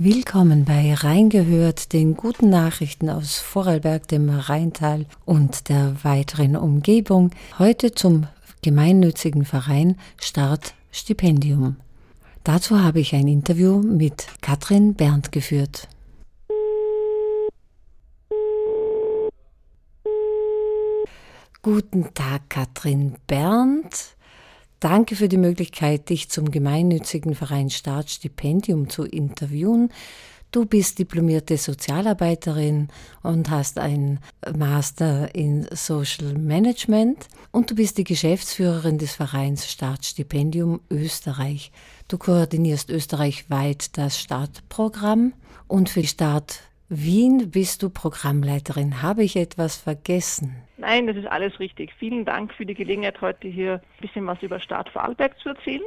Willkommen bei Reingehört, den guten Nachrichten aus Vorarlberg, dem Rheintal und der weiteren Umgebung. Heute zum gemeinnützigen Verein Start Stipendium. Dazu habe ich ein Interview mit Katrin Berndt geführt. Guten Tag, Katrin Berndt. Danke für die Möglichkeit, dich zum gemeinnützigen Verein Startstipendium zu interviewen. Du bist diplomierte Sozialarbeiterin und hast ein Master in Social Management und du bist die Geschäftsführerin des Vereins Startstipendium Österreich. Du koordinierst österreichweit das Startprogramm und für Start Wien bist du Programmleiterin. Habe ich etwas vergessen? Nein, das ist alles richtig. Vielen Dank für die Gelegenheit, heute hier ein bisschen was über Stadt Vorarlberg zu erzählen.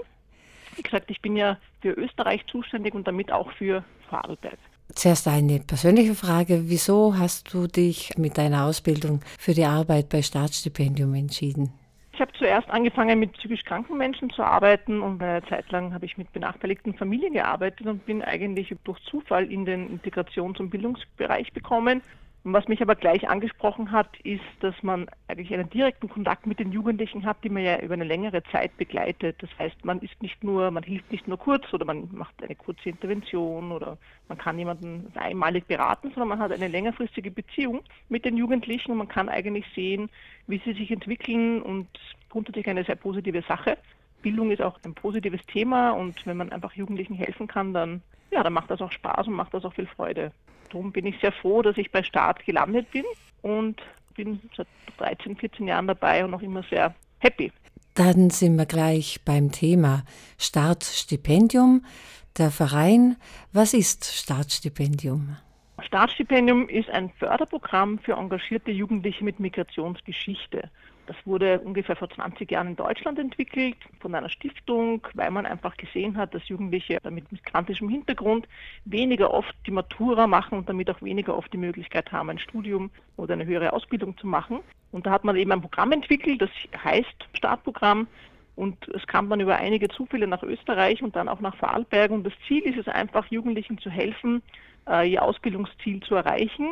Wie gesagt, ich bin ja für Österreich zuständig und damit auch für Vorarlberg. Zuerst eine persönliche Frage. Wieso hast du dich mit deiner Ausbildung für die Arbeit bei Staatsstipendium entschieden? Ich habe zuerst angefangen mit psychisch kranken Menschen zu arbeiten und eine Zeit lang habe ich mit benachteiligten Familien gearbeitet und bin eigentlich durch Zufall in den Integrations- und Bildungsbereich gekommen was mich aber gleich angesprochen hat, ist, dass man eigentlich einen direkten Kontakt mit den Jugendlichen hat, die man ja über eine längere Zeit begleitet. Das heißt, man ist nicht nur, man hilft nicht nur kurz oder man macht eine kurze Intervention oder man kann jemanden einmalig beraten, sondern man hat eine längerfristige Beziehung mit den Jugendlichen und man kann eigentlich sehen, wie sie sich entwickeln und grundsätzlich eine sehr positive Sache. Bildung ist auch ein positives Thema und wenn man einfach Jugendlichen helfen kann, dann, ja, dann macht das auch Spaß und macht das auch viel Freude darum bin ich sehr froh, dass ich bei Start gelandet bin und bin seit 13, 14 Jahren dabei und noch immer sehr happy. Dann sind wir gleich beim Thema Startstipendium. Der Verein, was ist Startstipendium? Startstipendium ist ein Förderprogramm für engagierte Jugendliche mit Migrationsgeschichte. Das wurde ungefähr vor 20 Jahren in Deutschland entwickelt von einer Stiftung, weil man einfach gesehen hat, dass Jugendliche mit migrantischem Hintergrund weniger oft die Matura machen und damit auch weniger oft die Möglichkeit haben, ein Studium oder eine höhere Ausbildung zu machen. Und da hat man eben ein Programm entwickelt, das heißt Startprogramm. Und es kam dann über einige Zufälle nach Österreich und dann auch nach Vorarlberg. Und das Ziel ist es einfach, Jugendlichen zu helfen, äh, ihr Ausbildungsziel zu erreichen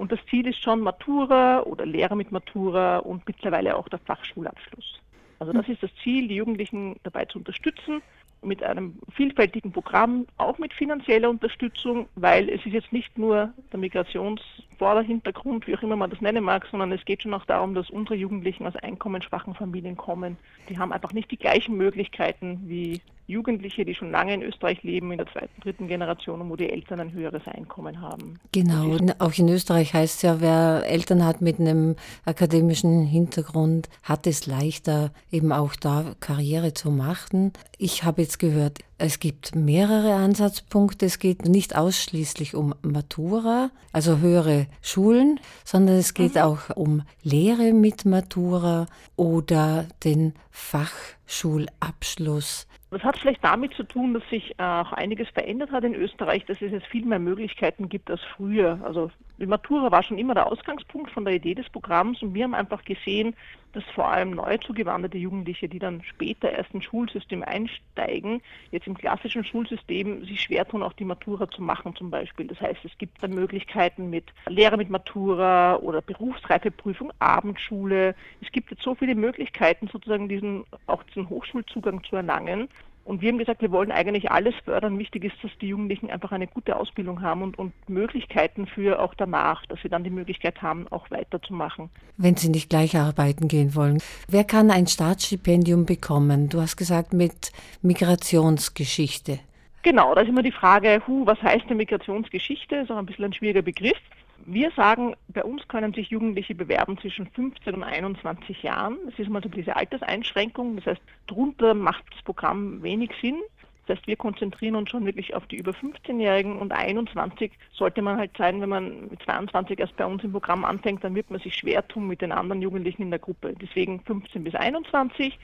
und das Ziel ist schon Matura oder Lehre mit Matura und mittlerweile auch der Fachschulabschluss. Also das hm. ist das Ziel, die Jugendlichen dabei zu unterstützen mit einem vielfältigen Programm, auch mit finanzieller Unterstützung, weil es ist jetzt nicht nur der Migrationsvorderhintergrund, wie auch immer man das nennen mag, sondern es geht schon auch darum, dass unsere Jugendlichen aus einkommensschwachen Familien kommen. Die haben einfach nicht die gleichen Möglichkeiten wie Jugendliche, die schon lange in Österreich leben, in der zweiten, dritten Generation und wo die Eltern ein höheres Einkommen haben. Genau, auch in Österreich heißt es ja, wer Eltern hat mit einem akademischen Hintergrund, hat es leichter, eben auch da Karriere zu machen. Ich habe jetzt gehört, es gibt mehrere Ansatzpunkte. Es geht nicht ausschließlich um Matura, also höhere Schulen, sondern es geht mhm. auch um Lehre mit Matura oder den Fachschulabschluss. Das hat vielleicht damit zu tun, dass sich äh, auch einiges verändert hat in Österreich, dass es jetzt viel mehr Möglichkeiten gibt als früher. Also die Matura war schon immer der Ausgangspunkt von der Idee des Programms und wir haben einfach gesehen, dass vor allem neu zugewanderte Jugendliche, die dann später erst ins Schulsystem einsteigen, jetzt im klassischen Schulsystem sich schwer tun, auch die Matura zu machen zum Beispiel. Das heißt, es gibt dann Möglichkeiten mit Lehre mit Matura oder Berufsreifeprüfung, Abendschule. Es gibt jetzt so viele Möglichkeiten, sozusagen diesen, auch diesen Hochschulzugang zu erlangen. Und wir haben gesagt, wir wollen eigentlich alles fördern. Wichtig ist, dass die Jugendlichen einfach eine gute Ausbildung haben und, und Möglichkeiten für auch danach, dass sie dann die Möglichkeit haben, auch weiterzumachen. Wenn sie nicht gleich arbeiten gehen wollen. Wer kann ein Staatsstipendium bekommen? Du hast gesagt mit Migrationsgeschichte. Genau, da ist immer die Frage, hu, was heißt eine Migrationsgeschichte? Das ist auch ein bisschen ein schwieriger Begriff. Wir sagen, bei uns können sich Jugendliche bewerben zwischen 15 und 21 Jahren. Das ist mal so diese Alterseinschränkung. Das heißt, darunter macht das Programm wenig Sinn. Das heißt, wir konzentrieren uns schon wirklich auf die über 15-Jährigen und 21 sollte man halt sein, wenn man mit 22 erst bei uns im Programm anfängt, dann wird man sich schwer tun mit den anderen Jugendlichen in der Gruppe. Deswegen 15 bis 21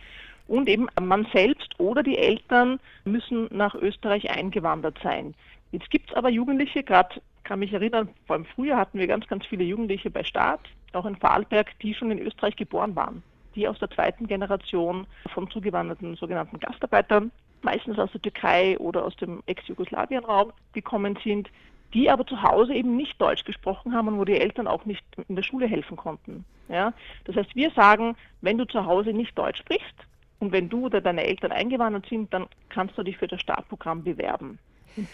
und eben man selbst oder die Eltern müssen nach Österreich eingewandert sein. Jetzt gibt es aber Jugendliche, gerade kann mich erinnern, vor allem früher hatten wir ganz, ganz viele Jugendliche bei Start, auch in Vorarlberg, die schon in Österreich geboren waren, die aus der zweiten Generation von zugewanderten sogenannten Gastarbeitern meistens aus der Türkei oder aus dem Ex-Jugoslawien-Raum gekommen sind, die aber zu Hause eben nicht Deutsch gesprochen haben und wo die Eltern auch nicht in der Schule helfen konnten. Ja? Das heißt, wir sagen, wenn du zu Hause nicht Deutsch sprichst und wenn du oder deine Eltern eingewandert sind, dann kannst du dich für das Startprogramm bewerben.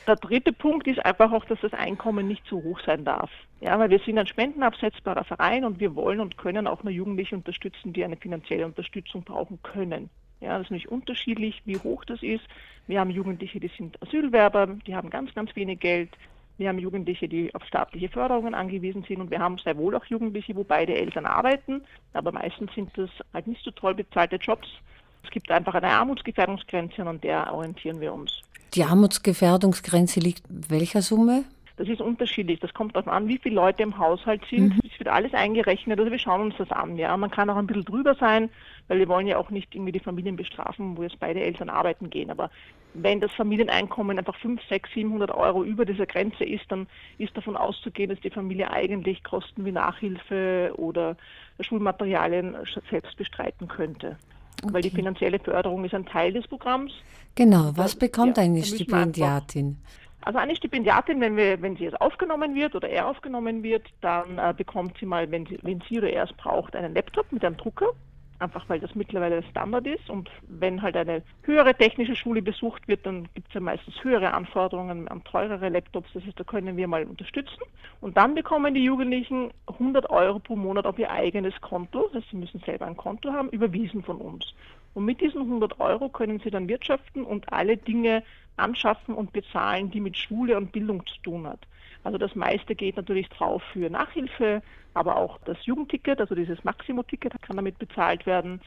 Der dritte Punkt ist einfach auch, dass das Einkommen nicht zu hoch sein darf. Ja, weil wir sind ein spendenabsetzbarer Verein und wir wollen und können auch nur Jugendliche unterstützen, die eine finanzielle Unterstützung brauchen können. Ja, das ist nicht unterschiedlich, wie hoch das ist. Wir haben Jugendliche, die sind Asylwerber, die haben ganz, ganz wenig Geld. Wir haben Jugendliche, die auf staatliche Förderungen angewiesen sind und wir haben sehr wohl auch Jugendliche, wo beide Eltern arbeiten, aber meistens sind das halt nicht so toll bezahlte Jobs. Es gibt einfach eine Armutsgefährdungsgrenze und an der orientieren wir uns. Die Armutsgefährdungsgrenze liegt welcher Summe? Das ist unterschiedlich. Das kommt darauf an, wie viele Leute im Haushalt sind. Es wird alles eingerechnet. Also wir schauen uns das an. Ja, man kann auch ein bisschen drüber sein, weil wir wollen ja auch nicht irgendwie die Familien bestrafen, wo jetzt beide Eltern arbeiten gehen. Aber wenn das Familieneinkommen einfach 5, 6, 700 Euro über dieser Grenze ist, dann ist davon auszugehen, dass die Familie eigentlich Kosten wie Nachhilfe oder Schulmaterialien selbst bestreiten könnte. Okay. Weil die finanzielle Förderung ist ein Teil des Programms. Genau, was bekommt ja, eine Stipendiatin? Also eine Stipendiatin, wenn, wir, wenn sie jetzt aufgenommen wird oder er aufgenommen wird, dann äh, bekommt sie mal, wenn sie, wenn sie oder er es braucht, einen Laptop mit einem Drucker einfach weil das mittlerweile Standard ist. Und wenn halt eine höhere technische Schule besucht wird, dann gibt es ja meistens höhere Anforderungen an teurere Laptops. Das heißt, da können wir mal unterstützen. Und dann bekommen die Jugendlichen 100 Euro pro Monat auf ihr eigenes Konto, das heißt, sie müssen selber ein Konto haben, überwiesen von uns. Und mit diesen 100 Euro können sie dann wirtschaften und alle Dinge anschaffen und bezahlen, die mit Schule und Bildung zu tun hat. Also das meiste geht natürlich drauf für Nachhilfe, aber auch das Jugendticket, also dieses Maximo-Ticket kann damit bezahlt werden.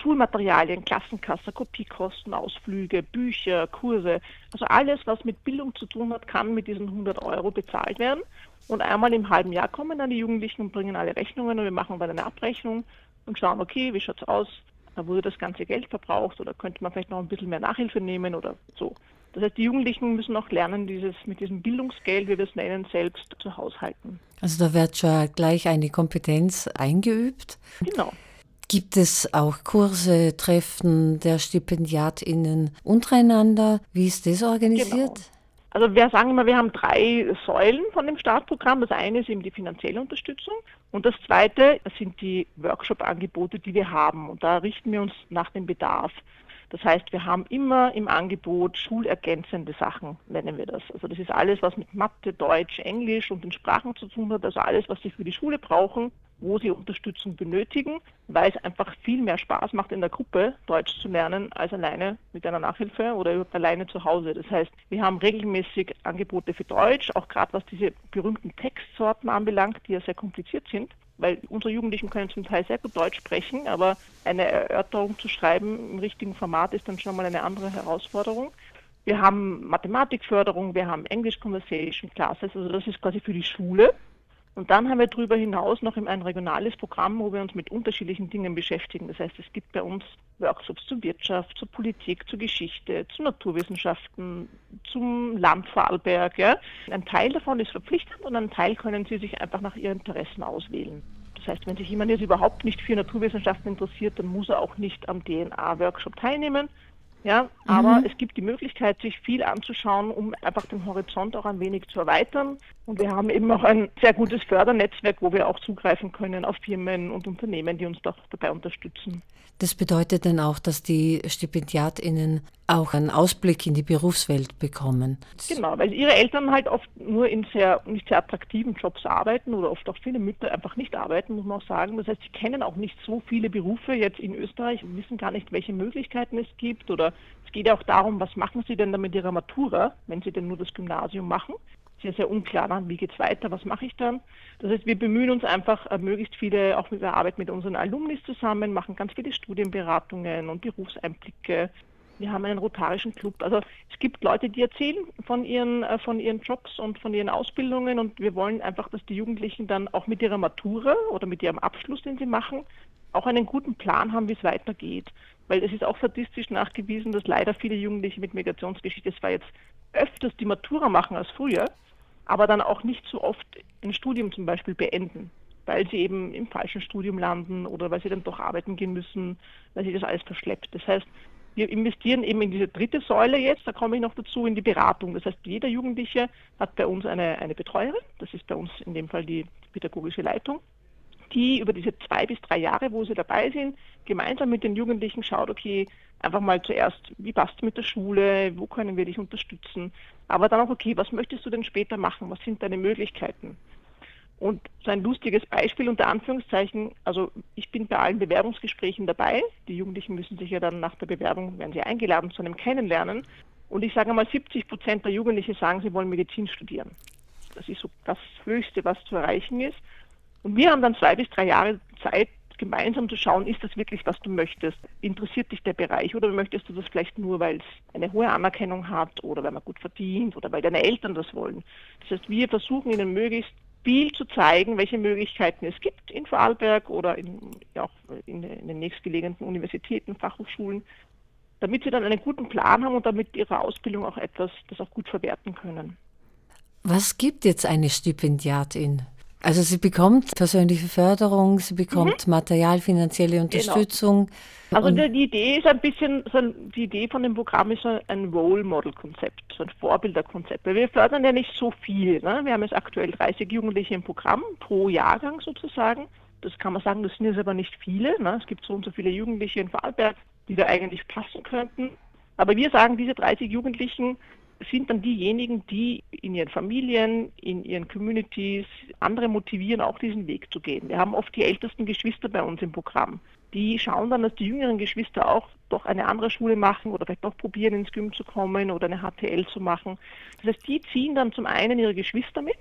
Schulmaterialien, Klassenkasse, Kopiekosten, Ausflüge, Bücher, Kurse, also alles, was mit Bildung zu tun hat, kann mit diesen 100 Euro bezahlt werden. Und einmal im halben Jahr kommen dann die Jugendlichen und bringen alle Rechnungen und wir machen dann eine Abrechnung und schauen, okay, wie schaut es aus? Wurde das ganze Geld verbraucht oder könnte man vielleicht noch ein bisschen mehr Nachhilfe nehmen oder so. Das heißt, die Jugendlichen müssen auch lernen, dieses, mit diesem Bildungsgeld, wie wir es nennen, selbst zu haushalten. Also da wird schon gleich eine Kompetenz eingeübt. Genau. Gibt es auch Kurse, Treffen der StipendiatInnen untereinander? Wie ist das organisiert? Genau. Also wir sagen immer, wir haben drei Säulen von dem Startprogramm. Das eine ist eben die finanzielle Unterstützung und das zweite sind die Workshop-Angebote, die wir haben. Und da richten wir uns nach dem Bedarf. Das heißt, wir haben immer im Angebot schulergänzende Sachen, nennen wir das. Also das ist alles, was mit Mathe, Deutsch, Englisch und den Sprachen zu tun hat, also alles, was Sie für die Schule brauchen, wo Sie Unterstützung benötigen, weil es einfach viel mehr Spaß macht, in der Gruppe Deutsch zu lernen, als alleine mit einer Nachhilfe oder alleine zu Hause. Das heißt, wir haben regelmäßig Angebote für Deutsch, auch gerade was diese berühmten Textsorten anbelangt, die ja sehr kompliziert sind weil unsere Jugendlichen können zum Teil sehr gut Deutsch sprechen, aber eine Erörterung zu schreiben im richtigen Format ist dann schon mal eine andere Herausforderung. Wir haben Mathematikförderung, wir haben English Conversation Classes, also das ist quasi für die Schule. Und dann haben wir darüber hinaus noch ein regionales Programm, wo wir uns mit unterschiedlichen Dingen beschäftigen. Das heißt, es gibt bei uns Workshops zur Wirtschaft, zur Politik, zur Geschichte, zu Naturwissenschaften, zum Land Vorarlberg. Ja. Ein Teil davon ist verpflichtend und ein Teil können Sie sich einfach nach Ihren Interessen auswählen. Das heißt, wenn sich jemand jetzt überhaupt nicht für Naturwissenschaften interessiert, dann muss er auch nicht am DNA-Workshop teilnehmen. Ja, aber mhm. es gibt die Möglichkeit, sich viel anzuschauen, um einfach den Horizont auch ein wenig zu erweitern. Und wir haben eben auch ein sehr gutes Fördernetzwerk, wo wir auch zugreifen können auf Firmen und Unternehmen, die uns doch dabei unterstützen. Das bedeutet dann auch, dass die StipendiatInnen auch einen Ausblick in die Berufswelt bekommen. Genau, weil ihre Eltern halt oft nur in sehr, nicht sehr attraktiven Jobs arbeiten oder oft auch viele Mütter einfach nicht arbeiten, muss man auch sagen. Das heißt, sie kennen auch nicht so viele Berufe jetzt in Österreich, wissen gar nicht, welche Möglichkeiten es gibt oder es geht ja auch darum, was machen sie denn da mit ihrer Matura, wenn sie denn nur das Gymnasium machen sehr, sehr unklar dann, wie geht es weiter, was mache ich dann. Das heißt, wir bemühen uns einfach, äh, möglichst viele, auch mit der Arbeit mit unseren Alumnis zusammen, machen ganz viele Studienberatungen und Berufseinblicke. Wir haben einen rotarischen Club. Also es gibt Leute, die erzählen von ihren, äh, von ihren Jobs und von ihren Ausbildungen und wir wollen einfach, dass die Jugendlichen dann auch mit ihrer Matura oder mit ihrem Abschluss, den sie machen, auch einen guten Plan haben, wie es weitergeht. Weil es ist auch statistisch nachgewiesen, dass leider viele Jugendliche mit Migrationsgeschichte zwar jetzt öfters die Matura machen als früher, aber dann auch nicht so oft ein Studium zum Beispiel beenden, weil sie eben im falschen Studium landen oder weil sie dann doch arbeiten gehen müssen, weil sie das alles verschleppt. Das heißt, wir investieren eben in diese dritte Säule jetzt, da komme ich noch dazu, in die Beratung. Das heißt, jeder Jugendliche hat bei uns eine, eine Betreuerin, das ist bei uns in dem Fall die pädagogische Leitung, die über diese zwei bis drei Jahre, wo sie dabei sind, gemeinsam mit den Jugendlichen schaut, okay, einfach mal zuerst, wie passt es mit der Schule, wo können wir dich unterstützen, aber dann auch, okay, was möchtest du denn später machen, was sind deine Möglichkeiten? Und so ein lustiges Beispiel unter Anführungszeichen, also ich bin bei allen Bewerbungsgesprächen dabei. Die Jugendlichen müssen sich ja dann nach der Bewerbung, werden sie eingeladen zu einem Kennenlernen. Und ich sage mal, 70 Prozent der Jugendlichen sagen, sie wollen Medizin studieren. Das ist so das Höchste, was zu erreichen ist. Und wir haben dann zwei bis drei Jahre Zeit, gemeinsam zu schauen, ist das wirklich, was du möchtest? Interessiert dich der Bereich oder möchtest du das vielleicht nur, weil es eine hohe Anerkennung hat oder weil man gut verdient oder weil deine Eltern das wollen? Das heißt, wir versuchen ihnen möglichst viel zu zeigen, welche Möglichkeiten es gibt in Vorarlberg oder in, auch in, in den nächstgelegenen Universitäten, Fachhochschulen, damit sie dann einen guten Plan haben und damit ihre Ausbildung auch etwas, das auch gut verwerten können. Was gibt jetzt eine Stipendiatin? Also sie bekommt persönliche Förderung, sie bekommt mhm. Material, finanzielle genau. Unterstützung. Genau. Also die Idee ist ein bisschen, die Idee von dem Programm ist ein Role Model Konzept, so ein Vorbilderkonzept. Weil wir fördern ja nicht so viel. Ne? Wir haben jetzt aktuell 30 Jugendliche im Programm pro Jahrgang sozusagen. Das kann man sagen, das sind jetzt aber nicht viele. Ne? Es gibt so und so viele Jugendliche in Vorarlberg, die da eigentlich passen könnten. Aber wir sagen, diese 30 Jugendlichen sind dann diejenigen, die in ihren Familien, in ihren Communities andere motivieren, auch diesen Weg zu gehen. Wir haben oft die ältesten Geschwister bei uns im Programm. Die schauen dann, dass die jüngeren Geschwister auch doch eine andere Schule machen oder vielleicht doch probieren, ins Gym zu kommen oder eine HTL zu machen. Das heißt, die ziehen dann zum einen ihre Geschwister mit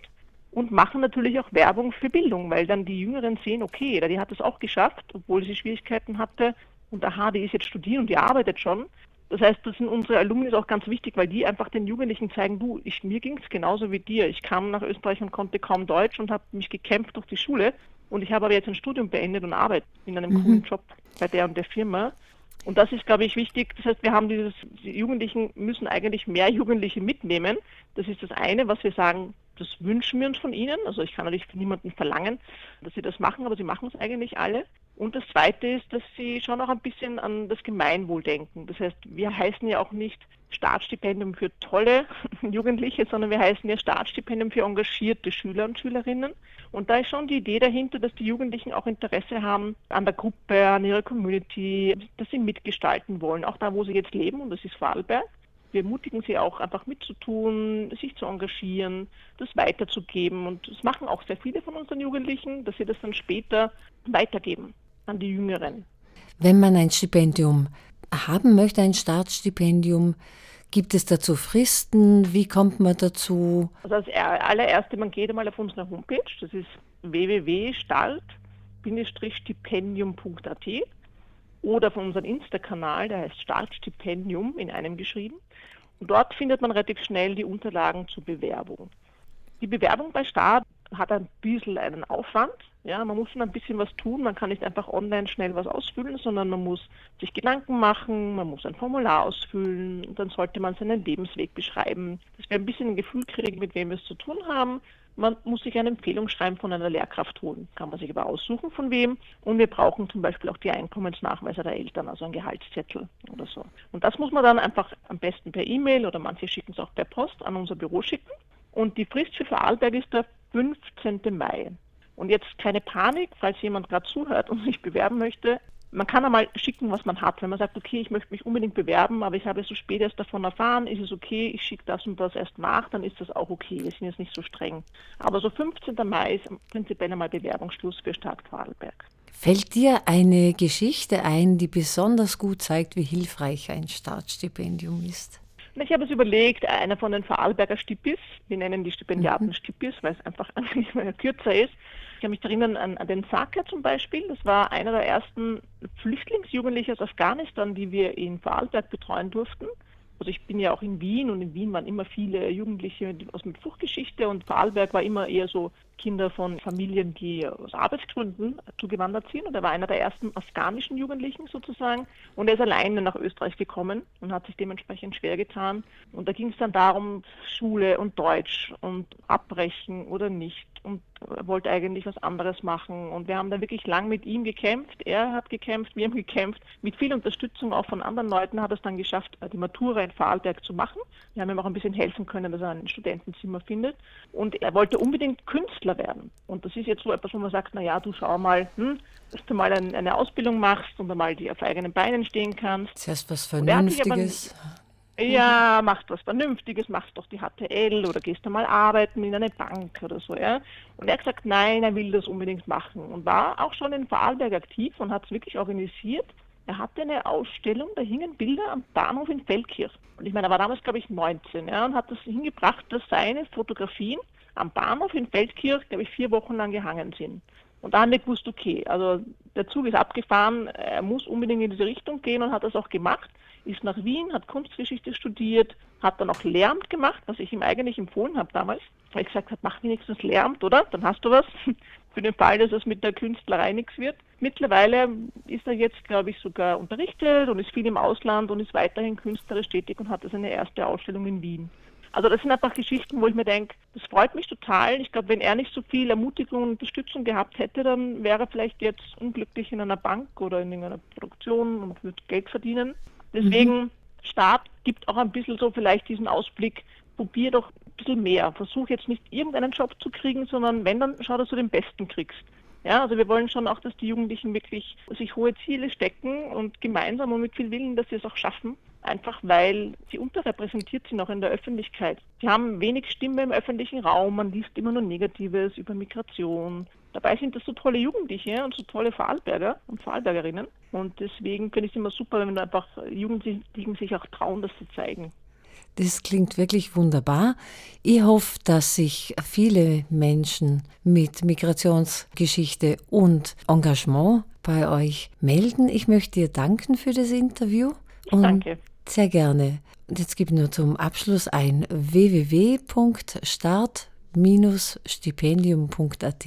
und machen natürlich auch Werbung für Bildung, weil dann die Jüngeren sehen, okay, die hat es auch geschafft, obwohl sie Schwierigkeiten hatte und aha, die ist jetzt studieren und die arbeitet schon. Das heißt, das sind unsere Alumni auch ganz wichtig, weil die einfach den Jugendlichen zeigen, du, ich, mir ging es genauso wie dir. Ich kam nach Österreich und konnte kaum Deutsch und habe mich gekämpft durch die Schule. Und ich habe aber jetzt ein Studium beendet und arbeite in einem mhm. coolen Job bei der und der Firma. Und das ist, glaube ich, wichtig. Das heißt, wir haben dieses, die Jugendlichen müssen eigentlich mehr Jugendliche mitnehmen. Das ist das eine, was wir sagen, das wünschen wir uns von ihnen. Also ich kann natürlich von niemandem verlangen, dass sie das machen, aber sie machen es eigentlich alle. Und das Zweite ist, dass sie schon auch ein bisschen an das Gemeinwohl denken. Das heißt, wir heißen ja auch nicht Startstipendium für tolle Jugendliche, sondern wir heißen ja Startstipendium für engagierte Schüler und Schülerinnen. Und da ist schon die Idee dahinter, dass die Jugendlichen auch Interesse haben an der Gruppe, an ihrer Community, dass sie mitgestalten wollen, auch da, wo sie jetzt leben, und das ist Vorarlberg. Wir ermutigen sie auch einfach mitzutun, sich zu engagieren, das weiterzugeben. Und das machen auch sehr viele von unseren Jugendlichen, dass sie das dann später weitergeben an die Jüngeren. Wenn man ein Stipendium haben möchte, ein Startstipendium, gibt es dazu Fristen? Wie kommt man dazu? Also als allererste, man geht einmal auf unsere Homepage, das ist www.start-stipendium.at oder von unserem Insta-Kanal, der heißt Startstipendium in einem geschrieben. Und dort findet man relativ schnell die Unterlagen zur Bewerbung. Die Bewerbung bei Start hat ein bisschen einen Aufwand. Ja, man muss schon ein bisschen was tun. Man kann nicht einfach online schnell was ausfüllen, sondern man muss sich Gedanken machen, man muss ein Formular ausfüllen und dann sollte man seinen Lebensweg beschreiben, dass wir ein bisschen ein Gefühl kriegen, mit wem wir es zu tun haben. Man muss sich eine Empfehlung schreiben von einer Lehrkraft holen, kann man sich aber aussuchen von wem. Und wir brauchen zum Beispiel auch die Einkommensnachweise der Eltern, also ein Gehaltszettel oder so. Und das muss man dann einfach am besten per E-Mail oder manche schicken es auch per Post an unser Büro schicken. Und die Frist für Vorarlberg ist der 15. Mai. Und jetzt keine Panik, falls jemand gerade zuhört und sich bewerben möchte. Man kann einmal schicken, was man hat. Wenn man sagt, okay, ich möchte mich unbedingt bewerben, aber ich habe so spät erst davon erfahren, ist es okay, ich schicke das und das erst nach, dann ist das auch okay. Wir sind jetzt nicht so streng. Aber so 15. Mai ist prinzipiell einmal Bewerbungsschluss für Stadt Vorarlberg. Fällt dir eine Geschichte ein, die besonders gut zeigt, wie hilfreich ein Startstipendium ist? Ich habe es überlegt, einer von den Vorarlberger Stippis, wir nennen die Stipendiaten mhm. Stippis, weil es einfach kürzer ist. Ich kann mich erinnern an, an den Saka zum Beispiel. Das war einer der ersten Flüchtlingsjugendlichen aus Afghanistan, die wir in Vorarlberg betreuen durften. Also ich bin ja auch in Wien und in Wien waren immer viele Jugendliche aus mit Fluchtgeschichte und Vorarlberg war immer eher so Kinder von Familien, die aus Arbeitsgründen zugewandert sind. Und er war einer der ersten afghanischen Jugendlichen sozusagen. Und er ist alleine nach Österreich gekommen und hat sich dementsprechend schwer getan. Und da ging es dann darum, Schule und Deutsch und abbrechen oder nicht. Und er wollte eigentlich was anderes machen. Und wir haben dann wirklich lang mit ihm gekämpft. Er hat gekämpft, wir haben gekämpft. Mit viel Unterstützung auch von anderen Leuten hat er es dann geschafft, die Matura in Vorarlberg zu machen. Wir haben ihm auch ein bisschen helfen können, dass er ein Studentenzimmer findet. Und er wollte unbedingt Künstler werden. Und das ist jetzt so etwas, wo man sagt, na ja, du schau mal, hm, dass du mal ein, eine Ausbildung machst und einmal die auf eigenen Beinen stehen kannst. Das heißt was Vernünftiges. Ja, mach was Vernünftiges, machst doch die HTL oder gehst einmal arbeiten in eine Bank oder so, ja. Und er hat gesagt, nein, er will das unbedingt machen und war auch schon in Vorarlberg aktiv und hat es wirklich organisiert. Er hatte eine Ausstellung, da hingen Bilder am Bahnhof in Feldkirch. Und ich meine, er war damals, glaube ich, 19, ja, und hat das hingebracht, dass seine Fotografien am Bahnhof in Feldkirch, glaube ich, vier Wochen lang gehangen sind. Und da haben wir gewusst, okay, also der Zug ist abgefahren, er muss unbedingt in diese Richtung gehen und hat das auch gemacht, ist nach Wien, hat Kunstgeschichte studiert, hat dann auch Lehramt gemacht, was ich ihm eigentlich empfohlen habe damals, weil ich gesagt habe, mach wenigstens Lehramt, oder? Dann hast du was für den Fall, dass es mit der Künstlerei nichts wird. Mittlerweile ist er jetzt, glaube ich, sogar unterrichtet und ist viel im Ausland und ist weiterhin künstlerisch tätig und hatte seine erste Ausstellung in Wien. Also das sind einfach Geschichten, wo ich mir denke, das freut mich total. Ich glaube, wenn er nicht so viel Ermutigung und Unterstützung gehabt hätte, dann wäre er vielleicht jetzt unglücklich in einer Bank oder in irgendeiner Produktion und würde Geld verdienen. Deswegen, mhm. Staat gibt auch ein bisschen so vielleicht diesen Ausblick, probier doch ein bisschen mehr. Versuch jetzt nicht irgendeinen Job zu kriegen, sondern wenn, dann schau, dass du den besten kriegst. Ja, also wir wollen schon auch, dass die Jugendlichen wirklich sich hohe Ziele stecken und gemeinsam und mit viel Willen, dass sie es auch schaffen einfach weil sie unterrepräsentiert sind auch in der Öffentlichkeit. Sie haben wenig Stimme im öffentlichen Raum, man liest immer nur Negatives über Migration. Dabei sind das so tolle Jugendliche und so tolle Vorarlberger und Vorarlbergerinnen. Und deswegen finde ich es immer super, wenn einfach Jugendlichen sich auch trauen, das zu zeigen. Das klingt wirklich wunderbar. Ich hoffe, dass sich viele Menschen mit Migrationsgeschichte und Engagement bei euch melden. Ich möchte dir danken für das Interview. Und Danke. Sehr gerne. Und jetzt gebe ich nur zum Abschluss ein www.start-stipendium.at.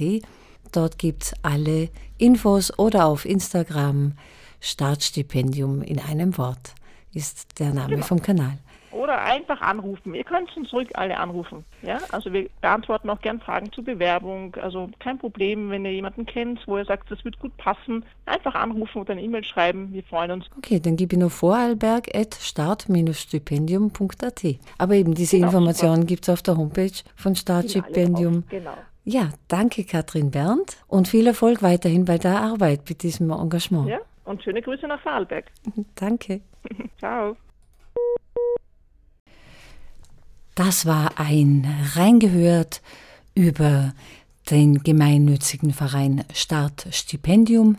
Dort gibt es alle Infos oder auf Instagram Startstipendium in einem Wort ist der Name genau. vom Kanal oder einfach anrufen. Ihr könnt uns zurück alle anrufen. Ja? Also wir beantworten auch gern Fragen zur Bewerbung. Also kein Problem, wenn ihr jemanden kennt, wo ihr sagt, das wird gut passen, einfach anrufen oder eine E-Mail schreiben. Wir freuen uns. Okay, dann gebe ich noch vorarlberg.start-stipendium.at. Aber eben diese genau, Informationen gibt es auf der Homepage von Startstipendium. Genau. Ja, danke Katrin Berndt und viel Erfolg weiterhin bei der Arbeit mit diesem Engagement. Ja, und schöne Grüße nach Vorarlberg. danke. Ciao. Das war ein Reingehört über den gemeinnützigen Verein Startstipendium.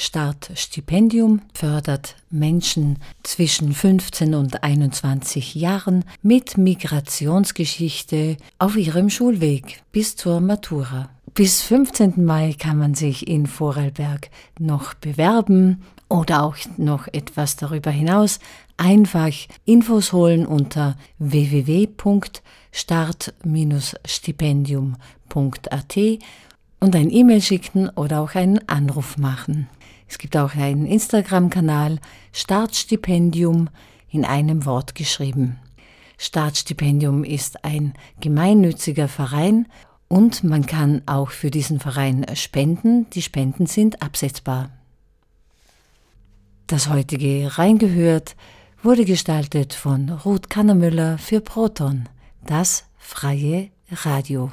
Startstipendium fördert Menschen zwischen 15 und 21 Jahren mit Migrationsgeschichte auf ihrem Schulweg bis zur Matura. Bis 15. Mai kann man sich in Vorarlberg noch bewerben oder auch noch etwas darüber hinaus einfach Infos holen unter www.start-stipendium.at und ein E-Mail schicken oder auch einen Anruf machen. Es gibt auch einen Instagram-Kanal Startstipendium in einem Wort geschrieben. Startstipendium ist ein gemeinnütziger Verein und man kann auch für diesen Verein spenden. Die Spenden sind absetzbar. Das heutige Reingehört wurde gestaltet von Ruth Kannermüller für Proton, das freie Radio.